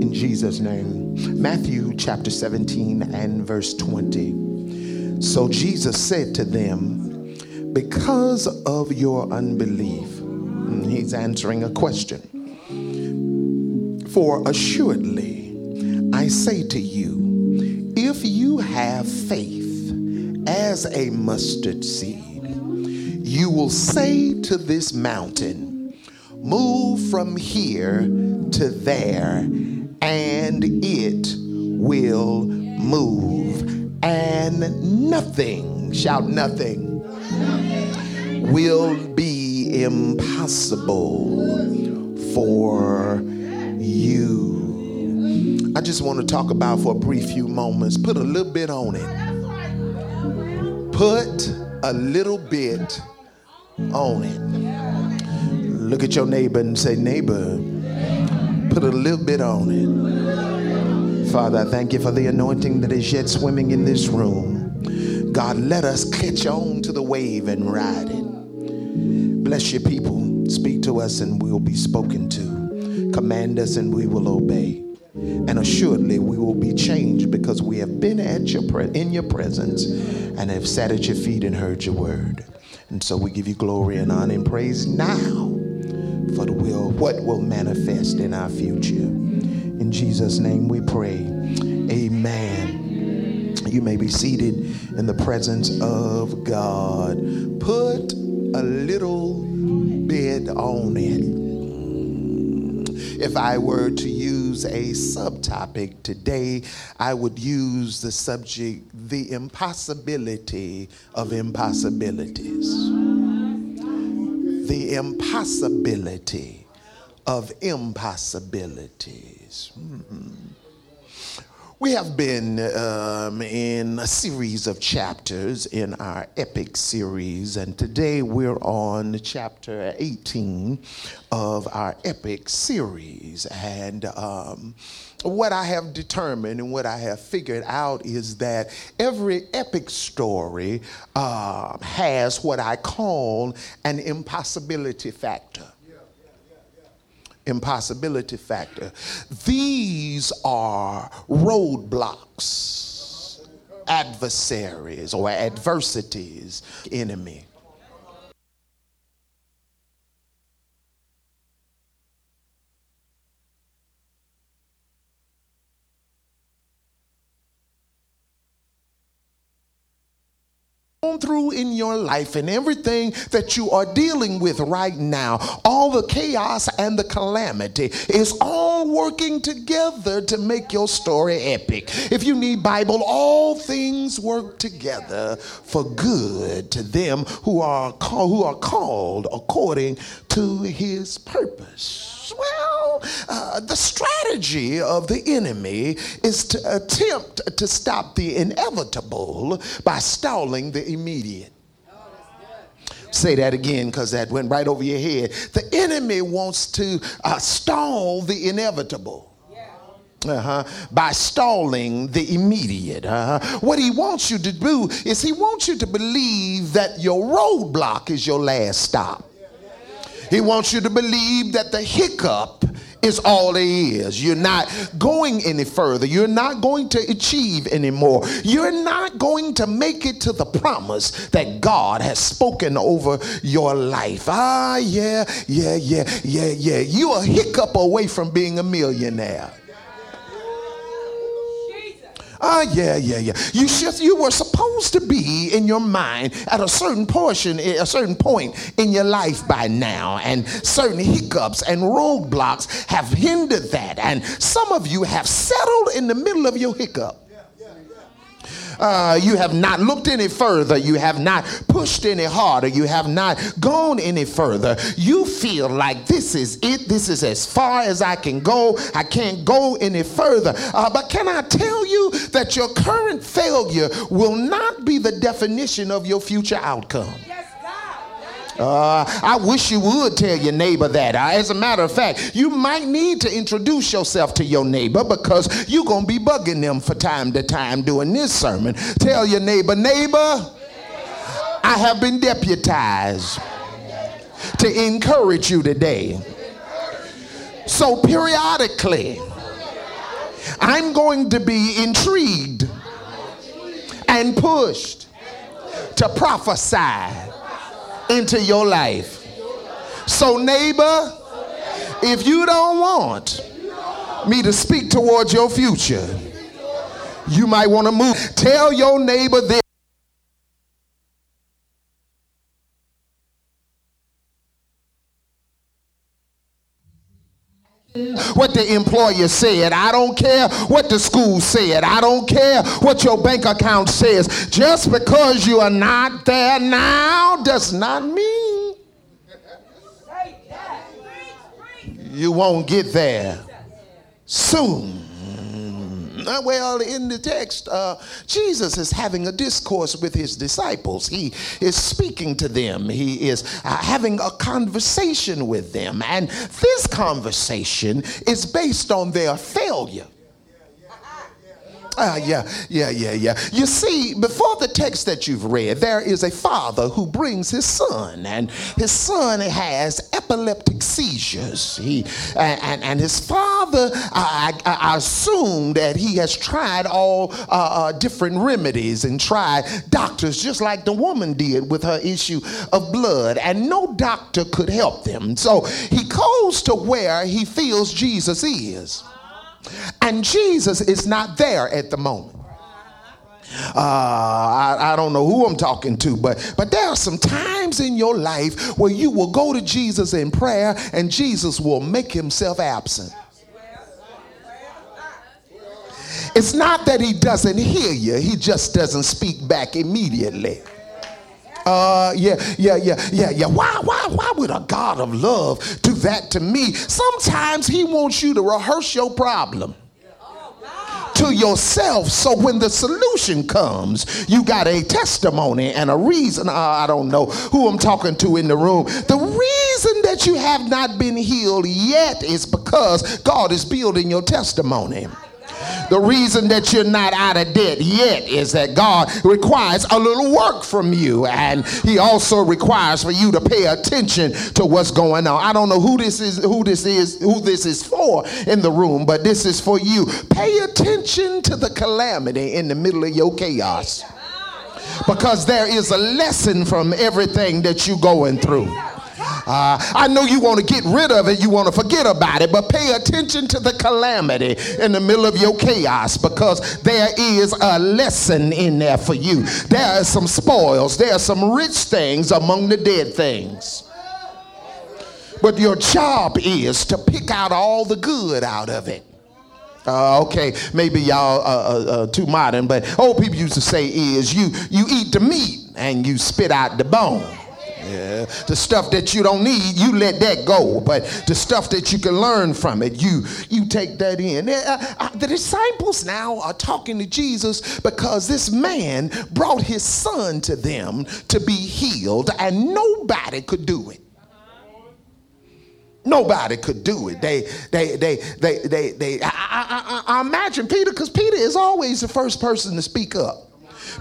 In Jesus' name. Matthew chapter 17 and verse 20. So Jesus said to them, Because of your unbelief, mm, he's answering a question. For assuredly, I say to you, if you have faith as a mustard seed, you will say to this mountain, Move from here to there, and it will move. And nothing, shout nothing, will be impossible for you. I just want to talk about for a brief few moments, put a little bit on it. Put a little bit on it. Look at your neighbor and say, Neighbor, put a little bit on it. Father, I thank you for the anointing that is yet swimming in this room. God, let us catch on to the wave and ride it. Bless your people. Speak to us and we'll be spoken to. Command us and we will obey. And assuredly we will be changed because we have been at your pre- in your presence and have sat at your feet and heard your word. And so we give you glory and honor and praise now for the will, what will manifest in our future. In Jesus' name we pray. Amen. You may be seated in the presence of God. Put a little bit on it. If I were to use a subtopic today, I would use the subject the impossibility of impossibilities. The impossibility of impossibilities. Mhm. We have been um, in a series of chapters in our epic series, and today we're on chapter 18 of our epic series. And um, what I have determined and what I have figured out is that every epic story uh, has what I call an impossibility factor impossibility factor. These are roadblocks, adversaries, or adversities, enemy. Going through in your life and everything that you are dealing with right now, all the chaos and the calamity is all working together to make your story epic. If you need Bible, all things work together for good to them who are call, who are called according to his purpose. Well, uh, the strategy of the enemy is to attempt to stop the inevitable by stalling the immediate. Say that again because that went right over your head. The enemy wants to uh, stall the inevitable. Uh-huh. By stalling the immediate. Uh-huh. What he wants you to do is he wants you to believe that your roadblock is your last stop. He wants you to believe that the hiccup is all there is. You're not going any further. You're not going to achieve anymore. You're not going to make it to the promise that God has spoken over your life. Ah, yeah, yeah, yeah, yeah, yeah. You're a hiccup away from being a millionaire. Ah, yeah, yeah, yeah. You you were supposed to be in your mind at a certain portion, a certain point in your life by now, and certain hiccups and roadblocks have hindered that. And some of you have settled in the middle of your hiccup. Uh, you have not looked any further. You have not pushed any harder. You have not gone any further. You feel like this is it. This is as far as I can go. I can't go any further. Uh, but can I tell you that your current failure will not be the definition of your future outcome? Uh, I wish you would tell your neighbor that. Uh, as a matter of fact, you might need to introduce yourself to your neighbor because you're going to be bugging them for time to time doing this sermon. Tell your neighbor, neighbor, I have been deputized to encourage you today. So periodically, I'm going to be intrigued and pushed to prophesy into your life. So, neighbor, if you don't want me to speak towards your future, you might want to move. Tell your neighbor this. What the employer said. I don't care what the school said. I don't care what your bank account says. Just because you are not there now does not mean you won't get there soon. Uh, well, in the text, uh, Jesus is having a discourse with his disciples. He is speaking to them, he is uh, having a conversation with them. And this conversation is based on their failure. Uh, yeah, yeah, yeah, yeah. You see, before the text that you've read, there is a father who brings his son, and his son has epileptic seizures. He and, and his father, I, I, I assume that he has tried all uh, uh, different remedies and tried doctors, just like the woman did with her issue of blood, and no doctor could help them. So he goes to where he feels Jesus is. And Jesus is not there at the moment. Uh, I, I, don't know who I'm talking to, but but there are some times in your life where you will go to Jesus in prayer and Jesus will make himself absent. It's not that he doesn't hear you, he just doesn't speak back immediately. Uh, yeah, yeah, yeah, yeah, yeah. Why, why, why would a God of love do that to me? Sometimes He wants you to rehearse your problem to yourself so when the solution comes you got a testimony and a reason uh, i don't know who i'm talking to in the room the reason that you have not been healed yet is because god is building your testimony the reason that you're not out of debt yet is that God requires a little work from you, and He also requires for you to pay attention to what's going on. I don't know who this is, who this is, who this is for in the room, but this is for you. Pay attention to the calamity in the middle of your chaos because there is a lesson from everything that you're going through. Uh, I know you want to get rid of it, you want to forget about it, but pay attention to the calamity in the middle of your chaos because there is a lesson in there for you. There are some spoils, there are some rich things among the dead things. But your job is to pick out all the good out of it. Uh, okay, maybe y'all uh, uh, uh, too modern, but old people used to say is you you eat the meat and you spit out the bone. Yeah. The stuff that you don't need, you let that go. But the stuff that you can learn from it, you you take that in. Uh, uh, the disciples now are talking to Jesus because this man brought his son to them to be healed, and nobody could do it. Nobody could do it. They, they, they, they, they, they. I, I, I, I imagine Peter, because Peter is always the first person to speak up.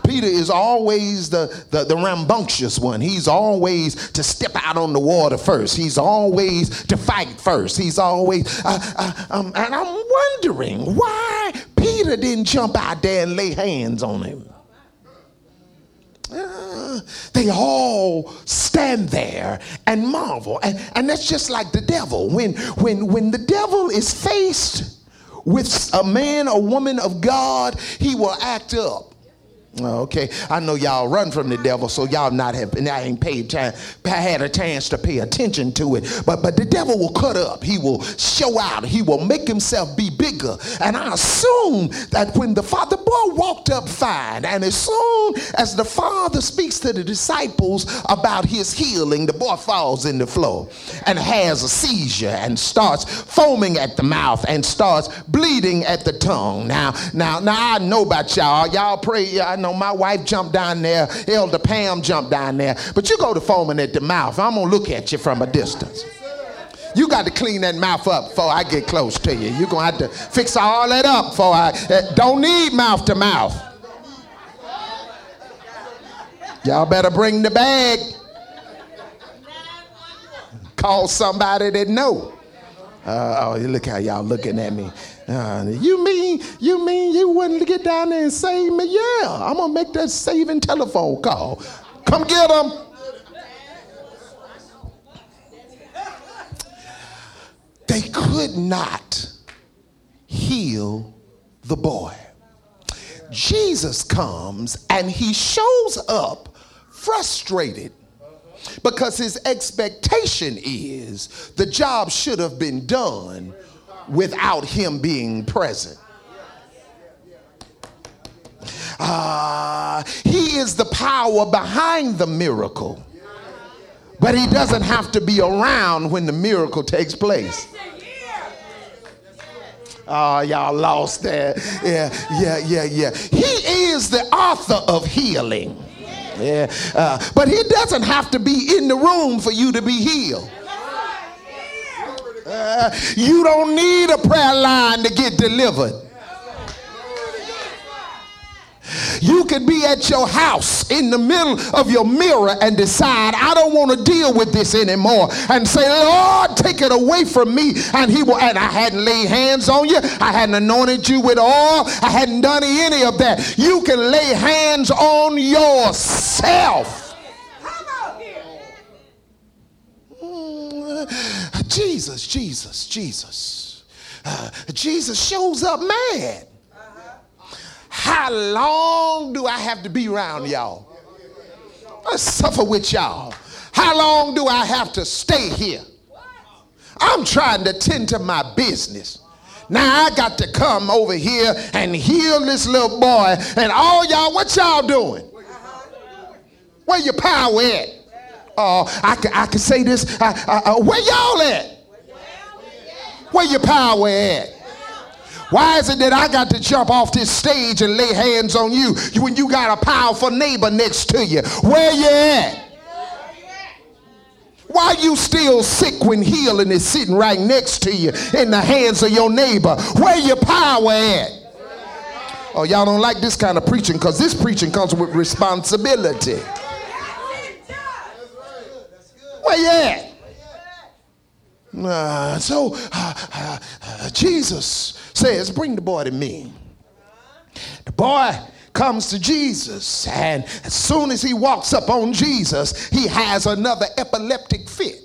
Peter is always the, the, the, rambunctious one. He's always to step out on the water first. He's always to fight first. He's always, uh, uh, um, and I'm wondering why Peter didn't jump out there and lay hands on him. Uh, they all stand there and marvel. And, and that's just like the devil. When, when, when the devil is faced with a man or woman of God, he will act up. Okay, I know y'all run from the devil, so y'all not have I ain't paid time, I had a chance to pay attention to it. But but the devil will cut up. He will show out. He will make himself be bigger. And I assume that when the father boy walked up fine, and as soon as the father speaks to the disciples about his healing, the boy falls in the floor and has a seizure and starts foaming at the mouth and starts bleeding at the tongue. Now now now I know about y'all. Y'all pray. Know my wife jumped down there, Elder Pam jumped down there, but you go to foaming at the mouth. I'm gonna look at you from a distance. You got to clean that mouth up before I get close to you. You're gonna have to fix all that up before I uh, don't need mouth to mouth. Y'all better bring the bag. Call somebody that know. Uh, oh, look how y'all looking at me. You mean you mean you wouldn't get down there and save me? Yeah, I'm gonna make that saving telephone call. Come get them. They could not heal the boy. Jesus comes and he shows up frustrated because his expectation is the job should have been done without him being present. Uh, he is the power behind the miracle, but he doesn't have to be around when the miracle takes place. Oh, y'all lost that. Yeah, yeah, yeah, yeah. He is the author of healing. Yeah, uh, but he doesn't have to be in the room for you to be healed. You don't need a prayer line to get delivered. You could be at your house in the middle of your mirror and decide, I don't want to deal with this anymore. And say, Lord, take it away from me. And he will, and I hadn't laid hands on you. I hadn't anointed you with oil. I hadn't done any of that. You can lay hands on yourself. Mm, Jesus, Jesus, Jesus. Uh, Jesus shows up mad. How long do I have to be around y'all? I suffer with y'all. How long do I have to stay here? I'm trying to tend to my business. Now I got to come over here and heal this little boy. And all y'all, what y'all doing? Where your power at? I can, I can say this. Uh, uh, uh, where y'all at? Where your power at? Why is it that I got to jump off this stage and lay hands on you when you got a powerful neighbor next to you? Where you at? Why you still sick when healing is sitting right next to you in the hands of your neighbor? Where your power at? Oh, y'all don't like this kind of preaching because this preaching comes with responsibility. Where? Uh, so uh, uh, Jesus says, Bring the boy to me. The boy comes to Jesus, and as soon as he walks up on Jesus, he has another epileptic fit.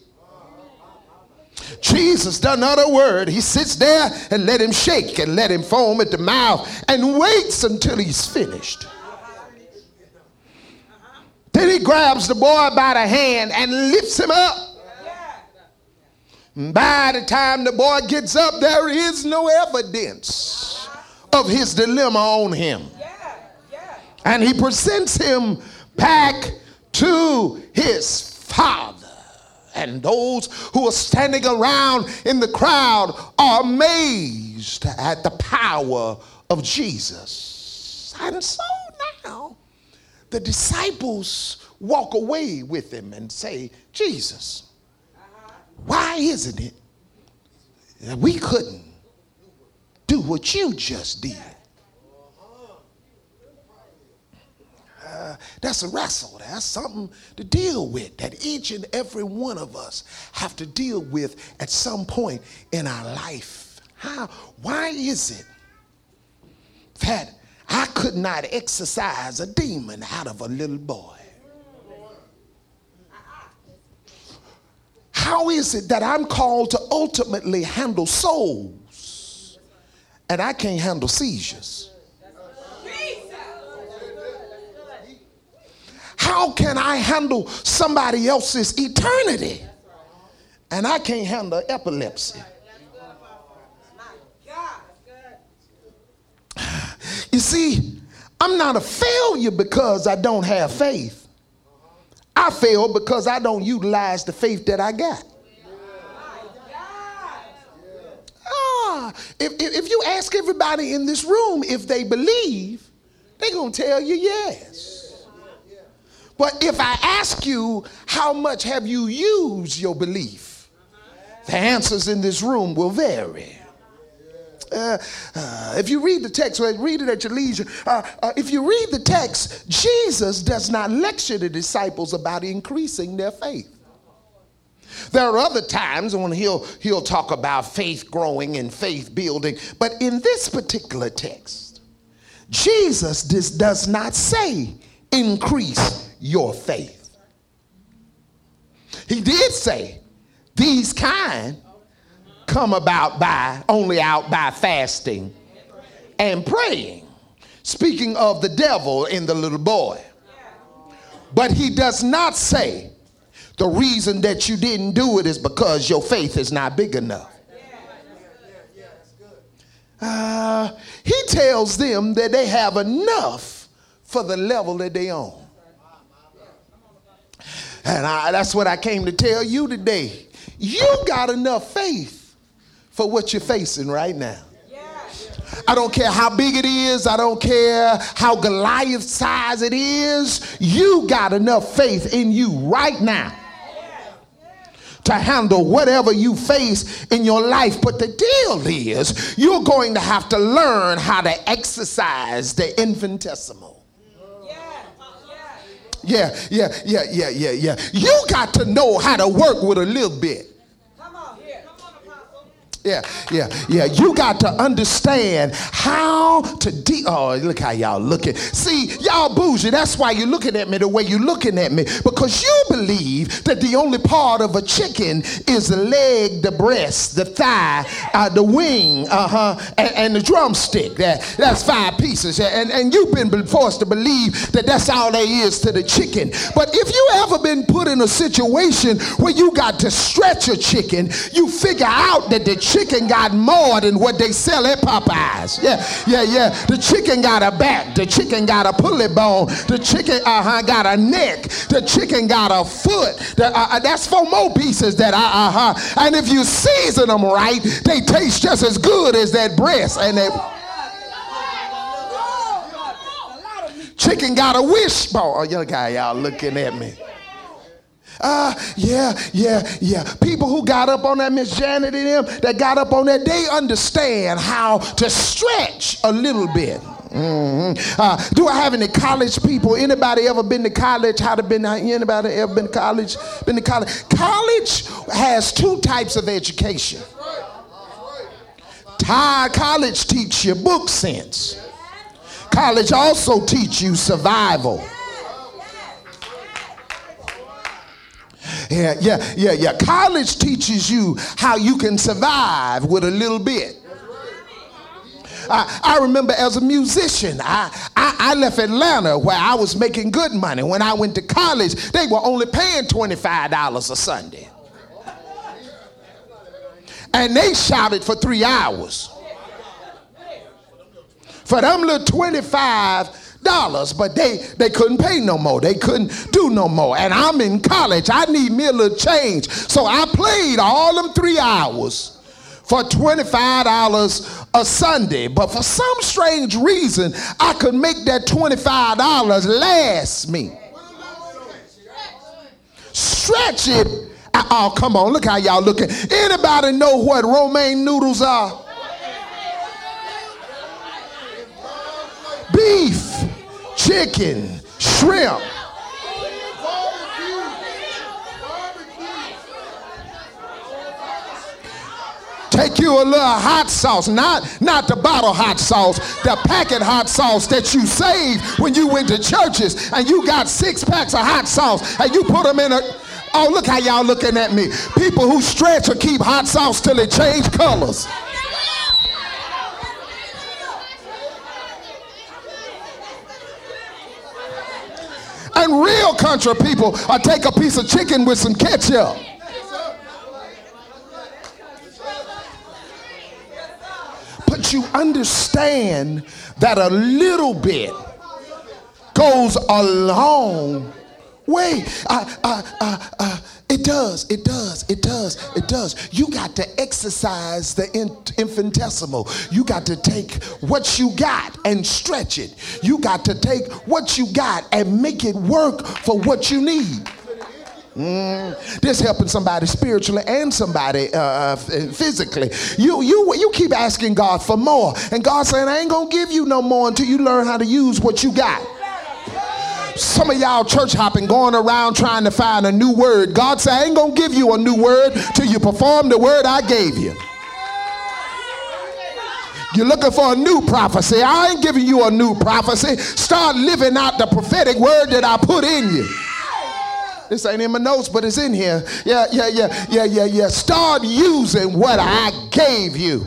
Jesus doesn't a word. He sits there and let him shake and let him foam at the mouth and waits until he's finished. Then he grabs the boy by the hand and lifts him up by the time the boy gets up, there is no evidence of his dilemma on him. And he presents him back to his father. And those who are standing around in the crowd are amazed at the power of Jesus. And so the disciples walk away with him and say, Jesus, why isn't it that we couldn't do what you just did? Uh, that's a wrestle. That's something to deal with that each and every one of us have to deal with at some point in our life. How? Why is it that I could not exorcise a demon out of a little boy? How is it that I'm called to ultimately handle souls and I can't handle seizures? How can I handle somebody else's eternity and I can't handle epilepsy? You see, I'm not a failure because I don't have faith. I fail because I don't utilize the faith that I got. Ah, if, if, if you ask everybody in this room if they believe, they're going to tell you yes. But if I ask you, how much have you used your belief? The answers in this room will vary. Uh, uh, if you read the text, read it at your leisure. Uh, uh, if you read the text, Jesus does not lecture the disciples about increasing their faith. there are other times when he'll he'll talk about faith growing and faith building. But in this particular text, Jesus does, does not say increase your faith. He did say these kind come about by only out by fasting and praying. Speaking of the devil in the little boy. But he does not say the reason that you didn't do it is because your faith is not big enough. Uh, he tells them that they have enough for the level that they own. And I, that's what I came to tell you today. You got enough faith for what you're facing right now. I don't care how big it is. I don't care how Goliath size it is. You got enough faith in you right now to handle whatever you face in your life. But the deal is, you're going to have to learn how to exercise the infinitesimal. Yeah, yeah, yeah, yeah, yeah, yeah. You got to know how to work with a little bit. Yeah, yeah, yeah. You got to understand how to de- Oh, look how y'all looking. See, y'all bougie. That's why you're looking at me the way you're looking at me. Because you believe that the only part of a chicken is the leg, the breast, the thigh, uh, the wing, uh-huh, and, and, the drumstick. That, that's five pieces. And, and you've been forced to believe that that's all there is to the chicken. But if you ever been put in a situation where you got to stretch a chicken, you figure out that the chicken chicken got more than what they sell at Popeyes. Yeah, yeah, yeah. The chicken got a back. The chicken got a pulley bone. The chicken uh-huh, got a neck. The chicken got a foot. The, uh, uh that's four more pieces that uh, uh-huh. And if you season them right, they taste just as good as that breast. And they chicken got a wishbone. Oh, you guy, y'all looking at me. Ah, uh, yeah, yeah, yeah. People who got up on that, Miss Janet and them, that got up on that, they understand how to stretch a little bit. Mm-hmm. Uh, do I have any college people? Anybody ever been to college? How to been? Anybody ever been to college? Been to college? College has two types of education. Thai college teach you book sense. College also teach you survival. Yeah, yeah, yeah, yeah. College teaches you how you can survive with a little bit. I, I, remember as a musician, I, I, I, left Atlanta where I was making good money. When I went to college, they were only paying $25 a Sunday. And they shouted for three hours. For them little 25, dollars, but they they couldn't pay no more. They couldn't do no more. And I'm in college. I need me a little change. So I played all them three hours for $25 a Sunday. But for some strange reason, I could make that $25 last me. Stretch it. Oh, come on, look how y'all looking. Anybody know what romaine noodles are? Beef chicken, shrimp. Take you a little hot sauce, not, not the bottle hot sauce, the packet hot sauce that you saved when you went to churches and you got six packs of hot sauce and you put them in a. Oh, look how y'all looking at me. People who stretch or keep hot sauce till it change colors. And real country people I take a piece of chicken with some ketchup. But you understand that a little bit goes a long way. Uh, uh, uh it does, it does, it does, it does. You got to exercise the infinitesimal. You got to take what you got and stretch it. You got to take what you got and make it work for what you need. Mm, this helping somebody spiritually and somebody uh, uh physically. You, you, you keep asking God for more, and God saying, I ain't gonna give you no more until you learn how to use what you got. Some of y'all church hopping, going around trying to find a new word. God said, I ain't gonna give you a new word till you perform the word I gave you. You're looking for a new prophecy. I ain't giving you a new prophecy. Start living out the prophetic word that I put in you. This ain't in my notes, but it's in here. Yeah, yeah, yeah, yeah, yeah, yeah. Start using what I gave you.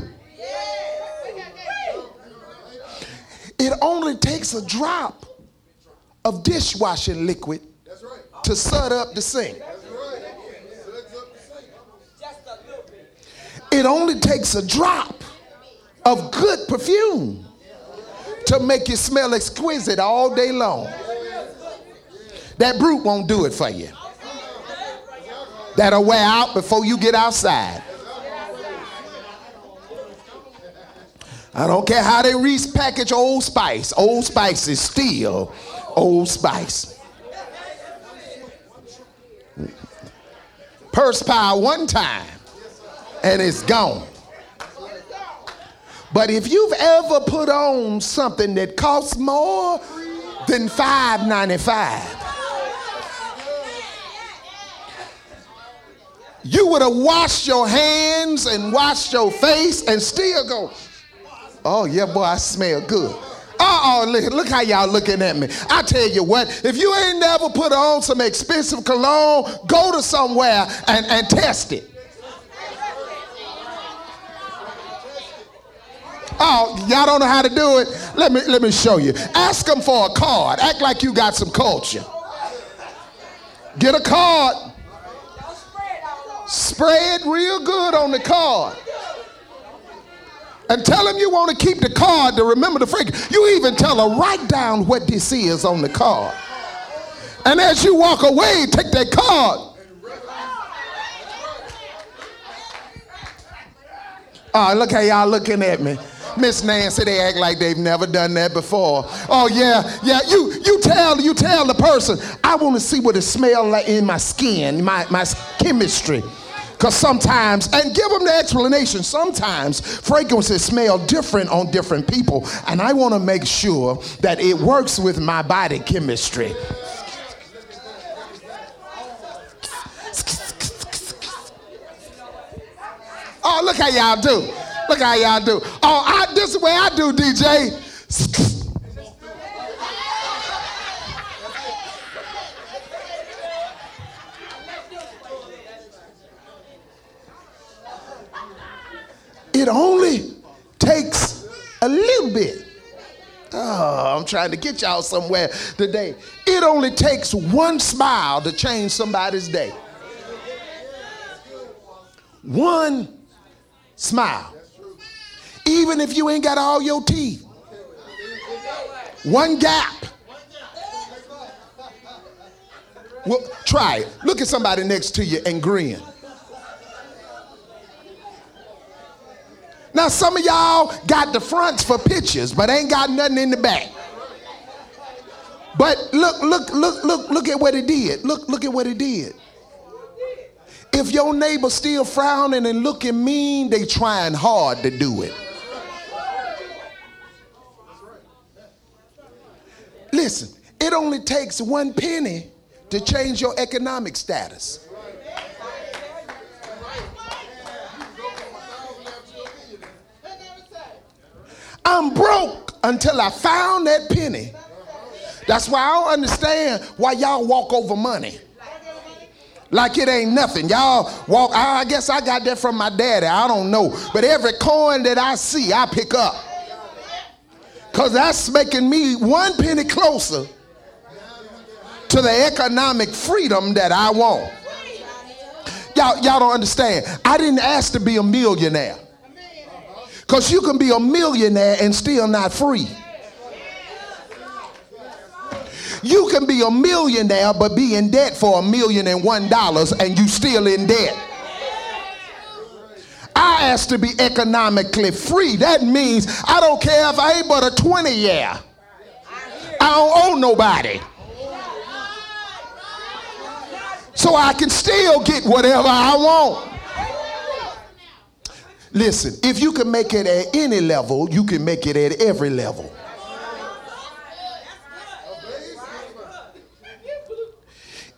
It only takes a drop of dishwashing liquid to set up the sink. It only takes a drop of good perfume to make you smell exquisite all day long. That Brut won't do it for you. That'll wear out before you get outside. I don't care how they repackage Old Spice. Old Spice is still Old Spice. Purse power one time and it's gone. But if you've ever put on something that costs more than $5.95, you would have washed your hands and washed your face and still go, oh, yeah, boy, I smell good. Uh oh, look, look how y'all looking at me. I tell you what, if you ain't never put on some expensive cologne, go to somewhere and, and test it. Oh, y'all don't know how to do it? Let me let me show you. Ask them for a card. Act like you got some culture. Get a card. Spray it real good on the card. And tell them you want to keep the card to remember the fragrance. You even tell her, write down what this is on the card. And as you walk away, take that card. Oh, look how y'all looking at me. Miss Nancy, they act like they've never done that before. Oh yeah, yeah. You you tell you tell the person, I want to see what it smells like in my skin, my my chemistry. Because sometimes, and give them the explanation, sometimes fragrances smell different on different people. And I want to make sure that it works with my body chemistry. Oh, look how y'all do. Look how y'all do. Oh, I, this is the way I do, DJ. It only takes a little bit. Oh, I'm trying to get y'all somewhere today. It only takes one smile to change somebody's day. One smile. Even if you ain't got all your teeth. One gap. Well, try it. Look at somebody next to you and grin. Now, some of y'all got the fronts for pictures, but ain't got nothing in the back. But look, look, look, look, look at what it did. Look, look at what it did. If your neighbor still frowning and looking mean, they trying hard to do it. Listen, it only takes one penny to change your economic status. I'm broke until I found that penny. That's why I don't understand why y'all walk over money. Like it ain't nothing. Y'all walk, I guess I got that from my daddy. I don't know. But every coin that I see, I pick up. Because that's making me one penny closer to the economic freedom that I want. Y'all, y'all don't understand. I didn't ask to be a millionaire. Because you can be a millionaire and still not free. You can be a millionaire but be in debt for a million and one dollars and you still in debt. I ask to be economically free. That means I don't care if I ain't but a 20 year. I don't owe nobody. So I can still get whatever I want. Listen, if you can make it at any level, you can make it at every level.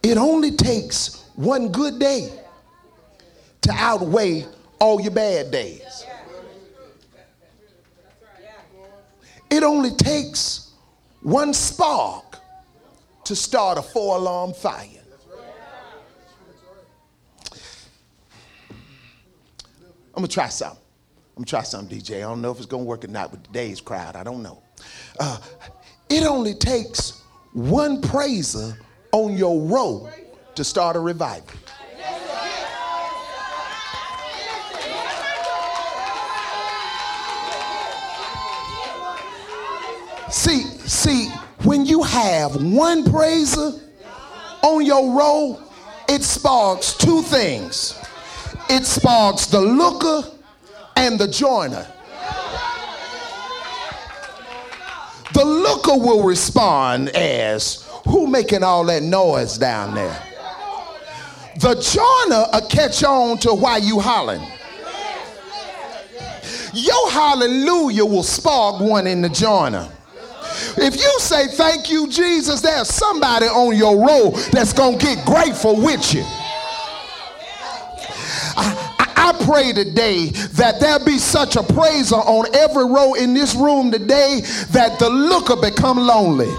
It only takes one good day to outweigh all your bad days. It only takes one spark to start a four alarm fire. I'm gonna try something. I'm gonna try something, DJ. I don't know if it's gonna work or not with today's crowd. I don't know. Uh, it only takes one praiser on your row to start a revival. See, see, when you have one praiser on your roll, it sparks two things. It sparks the looker and the joiner. The looker will respond as, who making all that noise down there? The joiner will catch on to why you hollering. Your hallelujah will spark one in the joiner. If you say thank you, Jesus, there's somebody on your road that's going to get grateful with you. I, pray today that there be such a praiser on every row in this room today that the looker become lonely.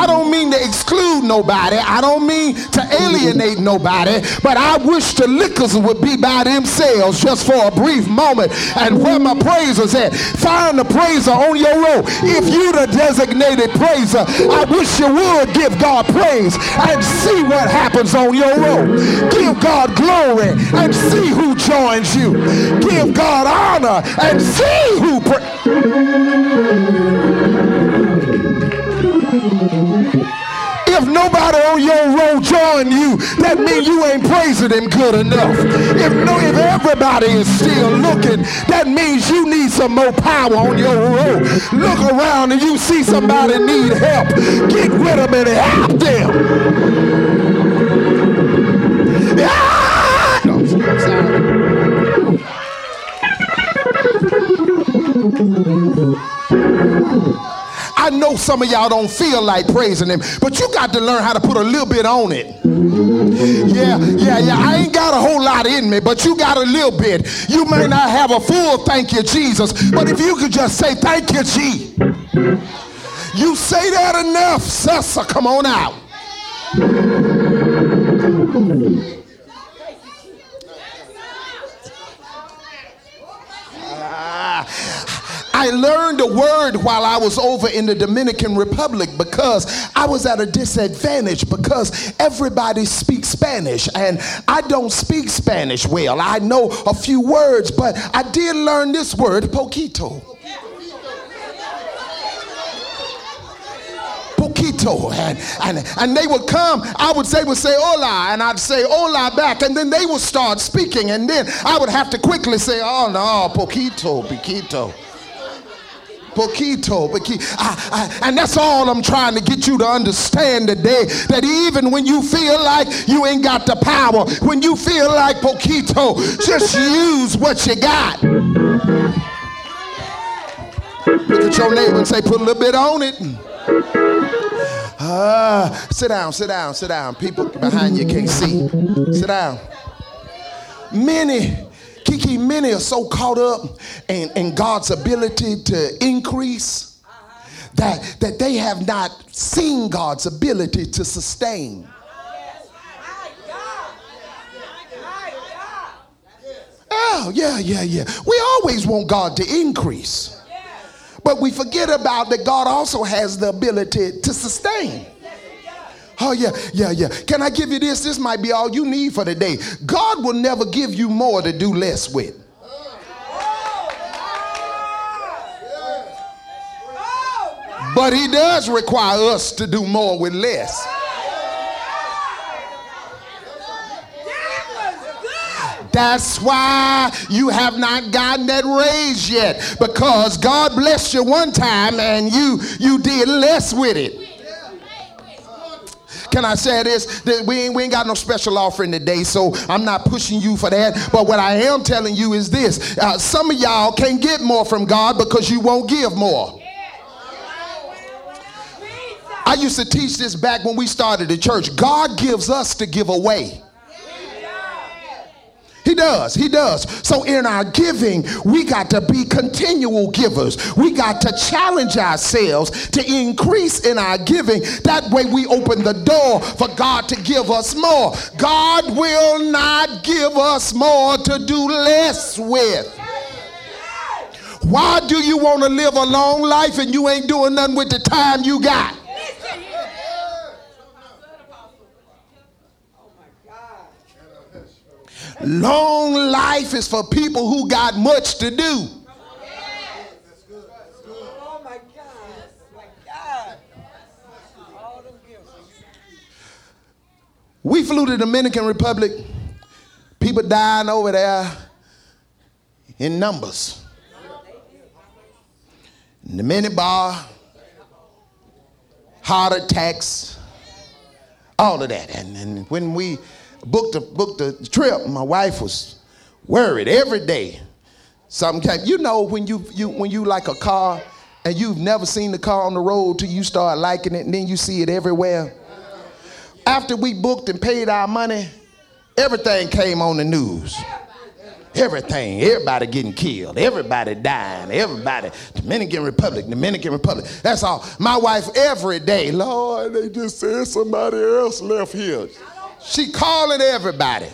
I don't mean to exclude nobody. I don't mean to alienate nobody. But I wish the liquors would be by themselves just for a brief moment. And where my praisers at? Find the praiser on your row. If you the designated praiser, I wish you would give God praise and see what happens on your row. Give God glory and see who joins you. Give God honor and see who. Pra- if nobody on your road join you, that means you ain't praising him good enough. If no, if everybody is still looking, that means you need some more power on your road. Look around and you see somebody need help. Get rid of them and help them. Ah! No, sorry. I know some of y'all don't feel like praising him, but you got to learn how to put a little bit on it. Yeah, yeah, yeah. I ain't got a whole lot in me, but you got a little bit. You may not have a full thank you, Jesus, but if you could just say thank you, G. You say that enough, Sessa, come on out. I learned a word while I was over in the Dominican Republic because I was at a disadvantage because everybody speaks Spanish and I don't speak Spanish well. I know a few words, but I did learn this word, poquito. poquito. And, and, and they would come, I would say, would say hola, and I'd say hola back, and then they would start speaking, and then I would have to quickly say, oh no, poquito, poquito. Poquito, poquito. I, I, and that's all I'm trying to get you to understand today. That even when you feel like you ain't got the power, when you feel like poquito, just use what you got. Look at your neighbor and say, put a little bit on it. Ah, sit down, sit down, sit down. People behind you can't see. Sit down. Many Kiki, many are so caught up in, in God's ability to increase that, that they have not seen God's ability to sustain. Oh, yeah, yeah, yeah. We always want God to increase. But we forget about that God also has the ability to sustain. Oh, yeah, yeah, yeah. Can I give you this? This might be all you need for the day. God will never give you more to do less with. But he does require us to do more with less. That's why you have not gotten that raise yet because God blessed you one time and you you did less with it. Can I say this? That we ain't, we ain't got no special offering today, so I'm not pushing you for that. But what I am telling you is this uh, some of y'all can't get more from God because you won't give more. I used to teach this back when we started the church. God gives us to give away. He does. He does. So in our giving, we got to be continual givers. We got to challenge ourselves to increase in our giving. That way we open the door for God to give us more. God will not give us more to do less with. Why do you want to live a long life and you ain't doing nothing with the time you got? Long life is for people who got much to do. We flew to the Dominican Republic. People dying over there in numbers. In the mini bar, heart attacks, all of that. And, and when we booked the, booked trip, my wife was worried every day. Something came. you know when you, you when you like a car and you've never seen the car on the road till you start liking it and then you see it everywhere. After we booked and paid our money, everything came on the news. Everything, everybody getting killed, everybody dying, everybody, Dominican Republic, Dominican Republic. That's all. My wife every day, Lord, they just said somebody else left here. She calling everybody.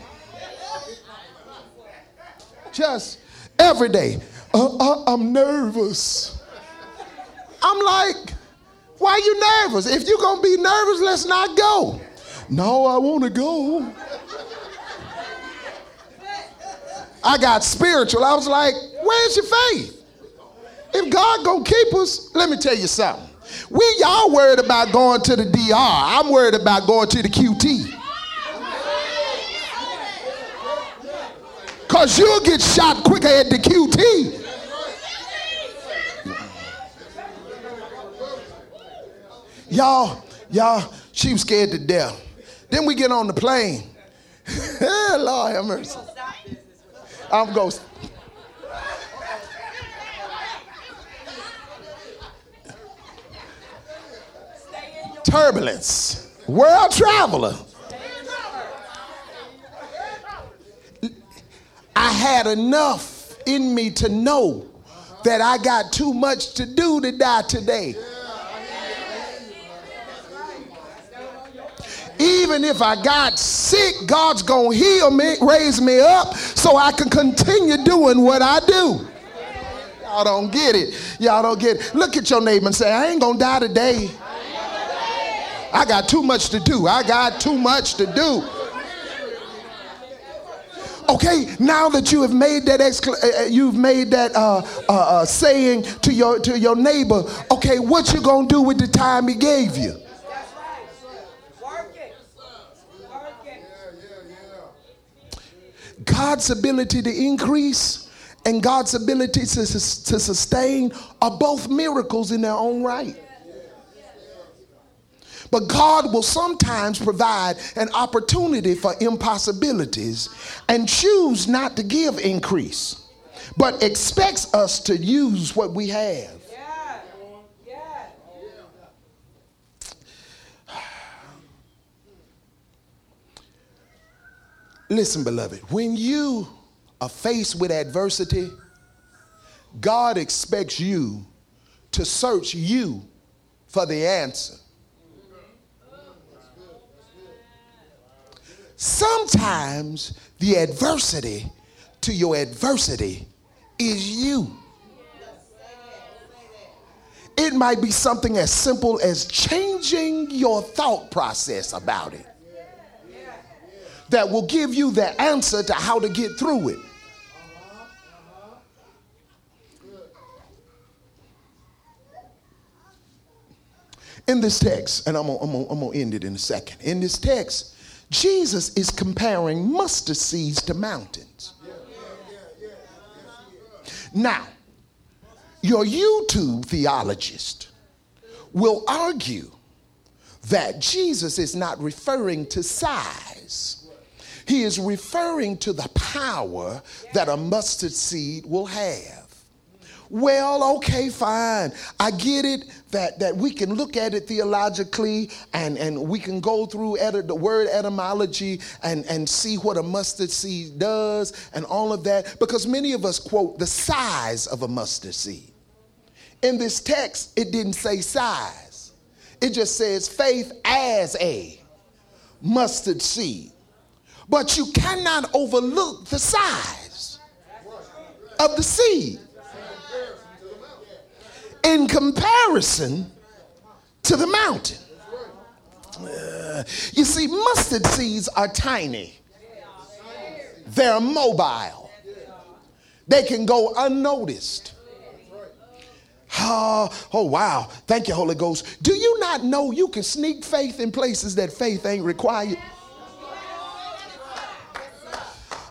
Just every day. Uh, uh, I'm nervous. I'm like, why are you nervous? If you're gonna be nervous, let's not go. No, I want to go. I got spiritual. I was like, where's your faith? If God gonna keep us, let me tell you something. We y'all worried about going to the DR. I'm worried about going to the QT. Because you'll get shot quicker at the QT. Y'all, y'all, she was scared to death. Then we get on the plane. Lord have mercy. I'm ghost. Turbulence. World traveler. I had enough in me to know that I got too much to do to die today. Even if I got sick, God's going to heal me, raise me up so I can continue doing what I do. Y'all don't get it. Y'all don't get it. Look at your neighbor and say, I ain't going to die today. I got too much to do. I got too much to do. Okay, now that you have made that uh, uh, you've made that uh, uh, uh, saying to your to your neighbor. Okay, what you gonna do with the time he gave you? God's ability to increase and God's ability to, to sustain are both miracles in their own right. But God will sometimes provide an opportunity for impossibilities and choose not to give increase, but expects us to use what we have. Listen, beloved, when you are faced with adversity, God expects you to search you for the answer. Sometimes the adversity to your adversity is you. It might be something as simple as changing your thought process about it that will give you the answer to how to get through it. In this text, and I'm gonna, I'm, I'm end it in a second. In this text, Jesus is comparing mustard seeds to mountains. Now, your YouTube theologist will argue that Jesus is not referring to size. He is referring to the power that a mustard seed will have. Well, okay, fine. I get it that, that we can look at it theologically and, and we can go through the word etymology and, and see what a mustard seed does and all of that because many of us quote the size of a mustard seed. In this text, it didn't say size, it just says faith as a mustard seed. But you cannot overlook the size of the seed in comparison to the mountain. Uh, you see, mustard seeds are tiny, they're mobile, they can go unnoticed. Oh, oh, wow. Thank you, Holy Ghost. Do you not know you can sneak faith in places that faith ain't required?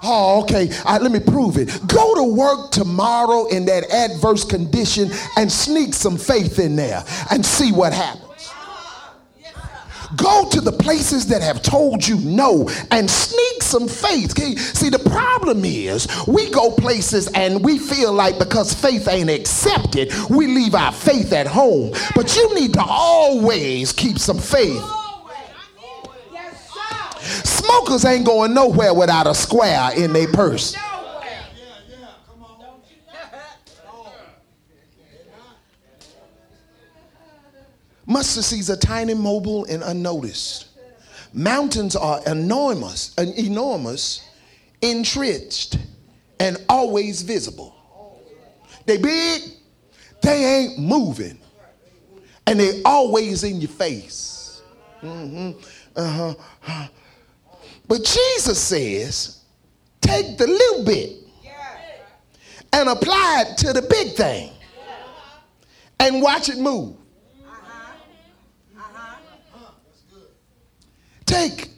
Oh, okay. Right, let me prove it. Go to work tomorrow in that adverse condition and sneak some faith in there and see what happens. Go to the places that have told you no and sneak some faith. See, the problem is we go places and we feel like because faith ain't accepted, we leave our faith at home. But you need to always keep some faith Smokers ain't going nowhere without a square in their purse. Mustard seeds are tiny, mobile, and unnoticed. Mountains are enormous, enormous, entrenched, and always visible. They big, they ain't moving, and they always in your face. Mm-hmm. Uh-huh. But Jesus says, take the little bit and apply it to the big thing and watch it move. Take,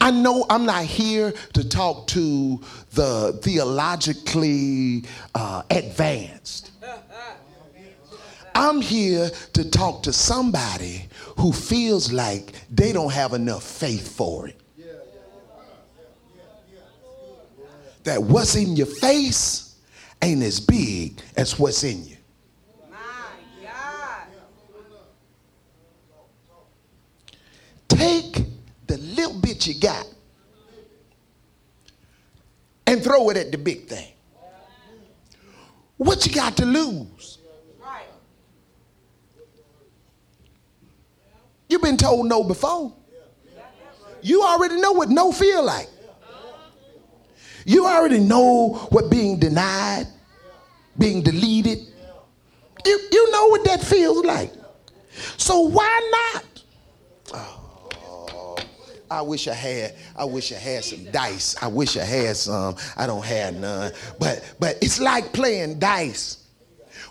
I know I'm not here to talk to the theologically uh, advanced. I'm here to talk to somebody who feels like they don't have enough faith for it. That what's in your face ain't as big as what's in you. Take the little bit you got and throw it at the big thing. What you got to lose? You've been told no before. You already know what no feel like. You already know what being denied, being deleted. You, you know what that feels like. So why not? Oh, I wish I had. I wish I had some dice. I wish I had some. I don't have none. But but it's like playing dice.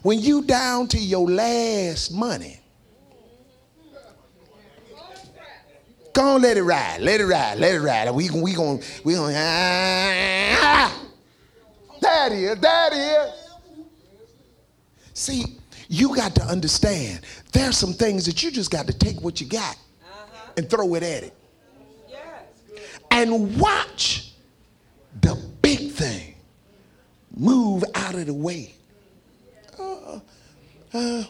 When you down to your last money Go on, let it ride. Let it ride. Let it ride. We we gonna we going ah, That is. That is. See, you got to understand. There's some things that you just got to take what you got uh-huh. and throw it at it. Yes. And watch the big thing move out of the way. Uh, uh,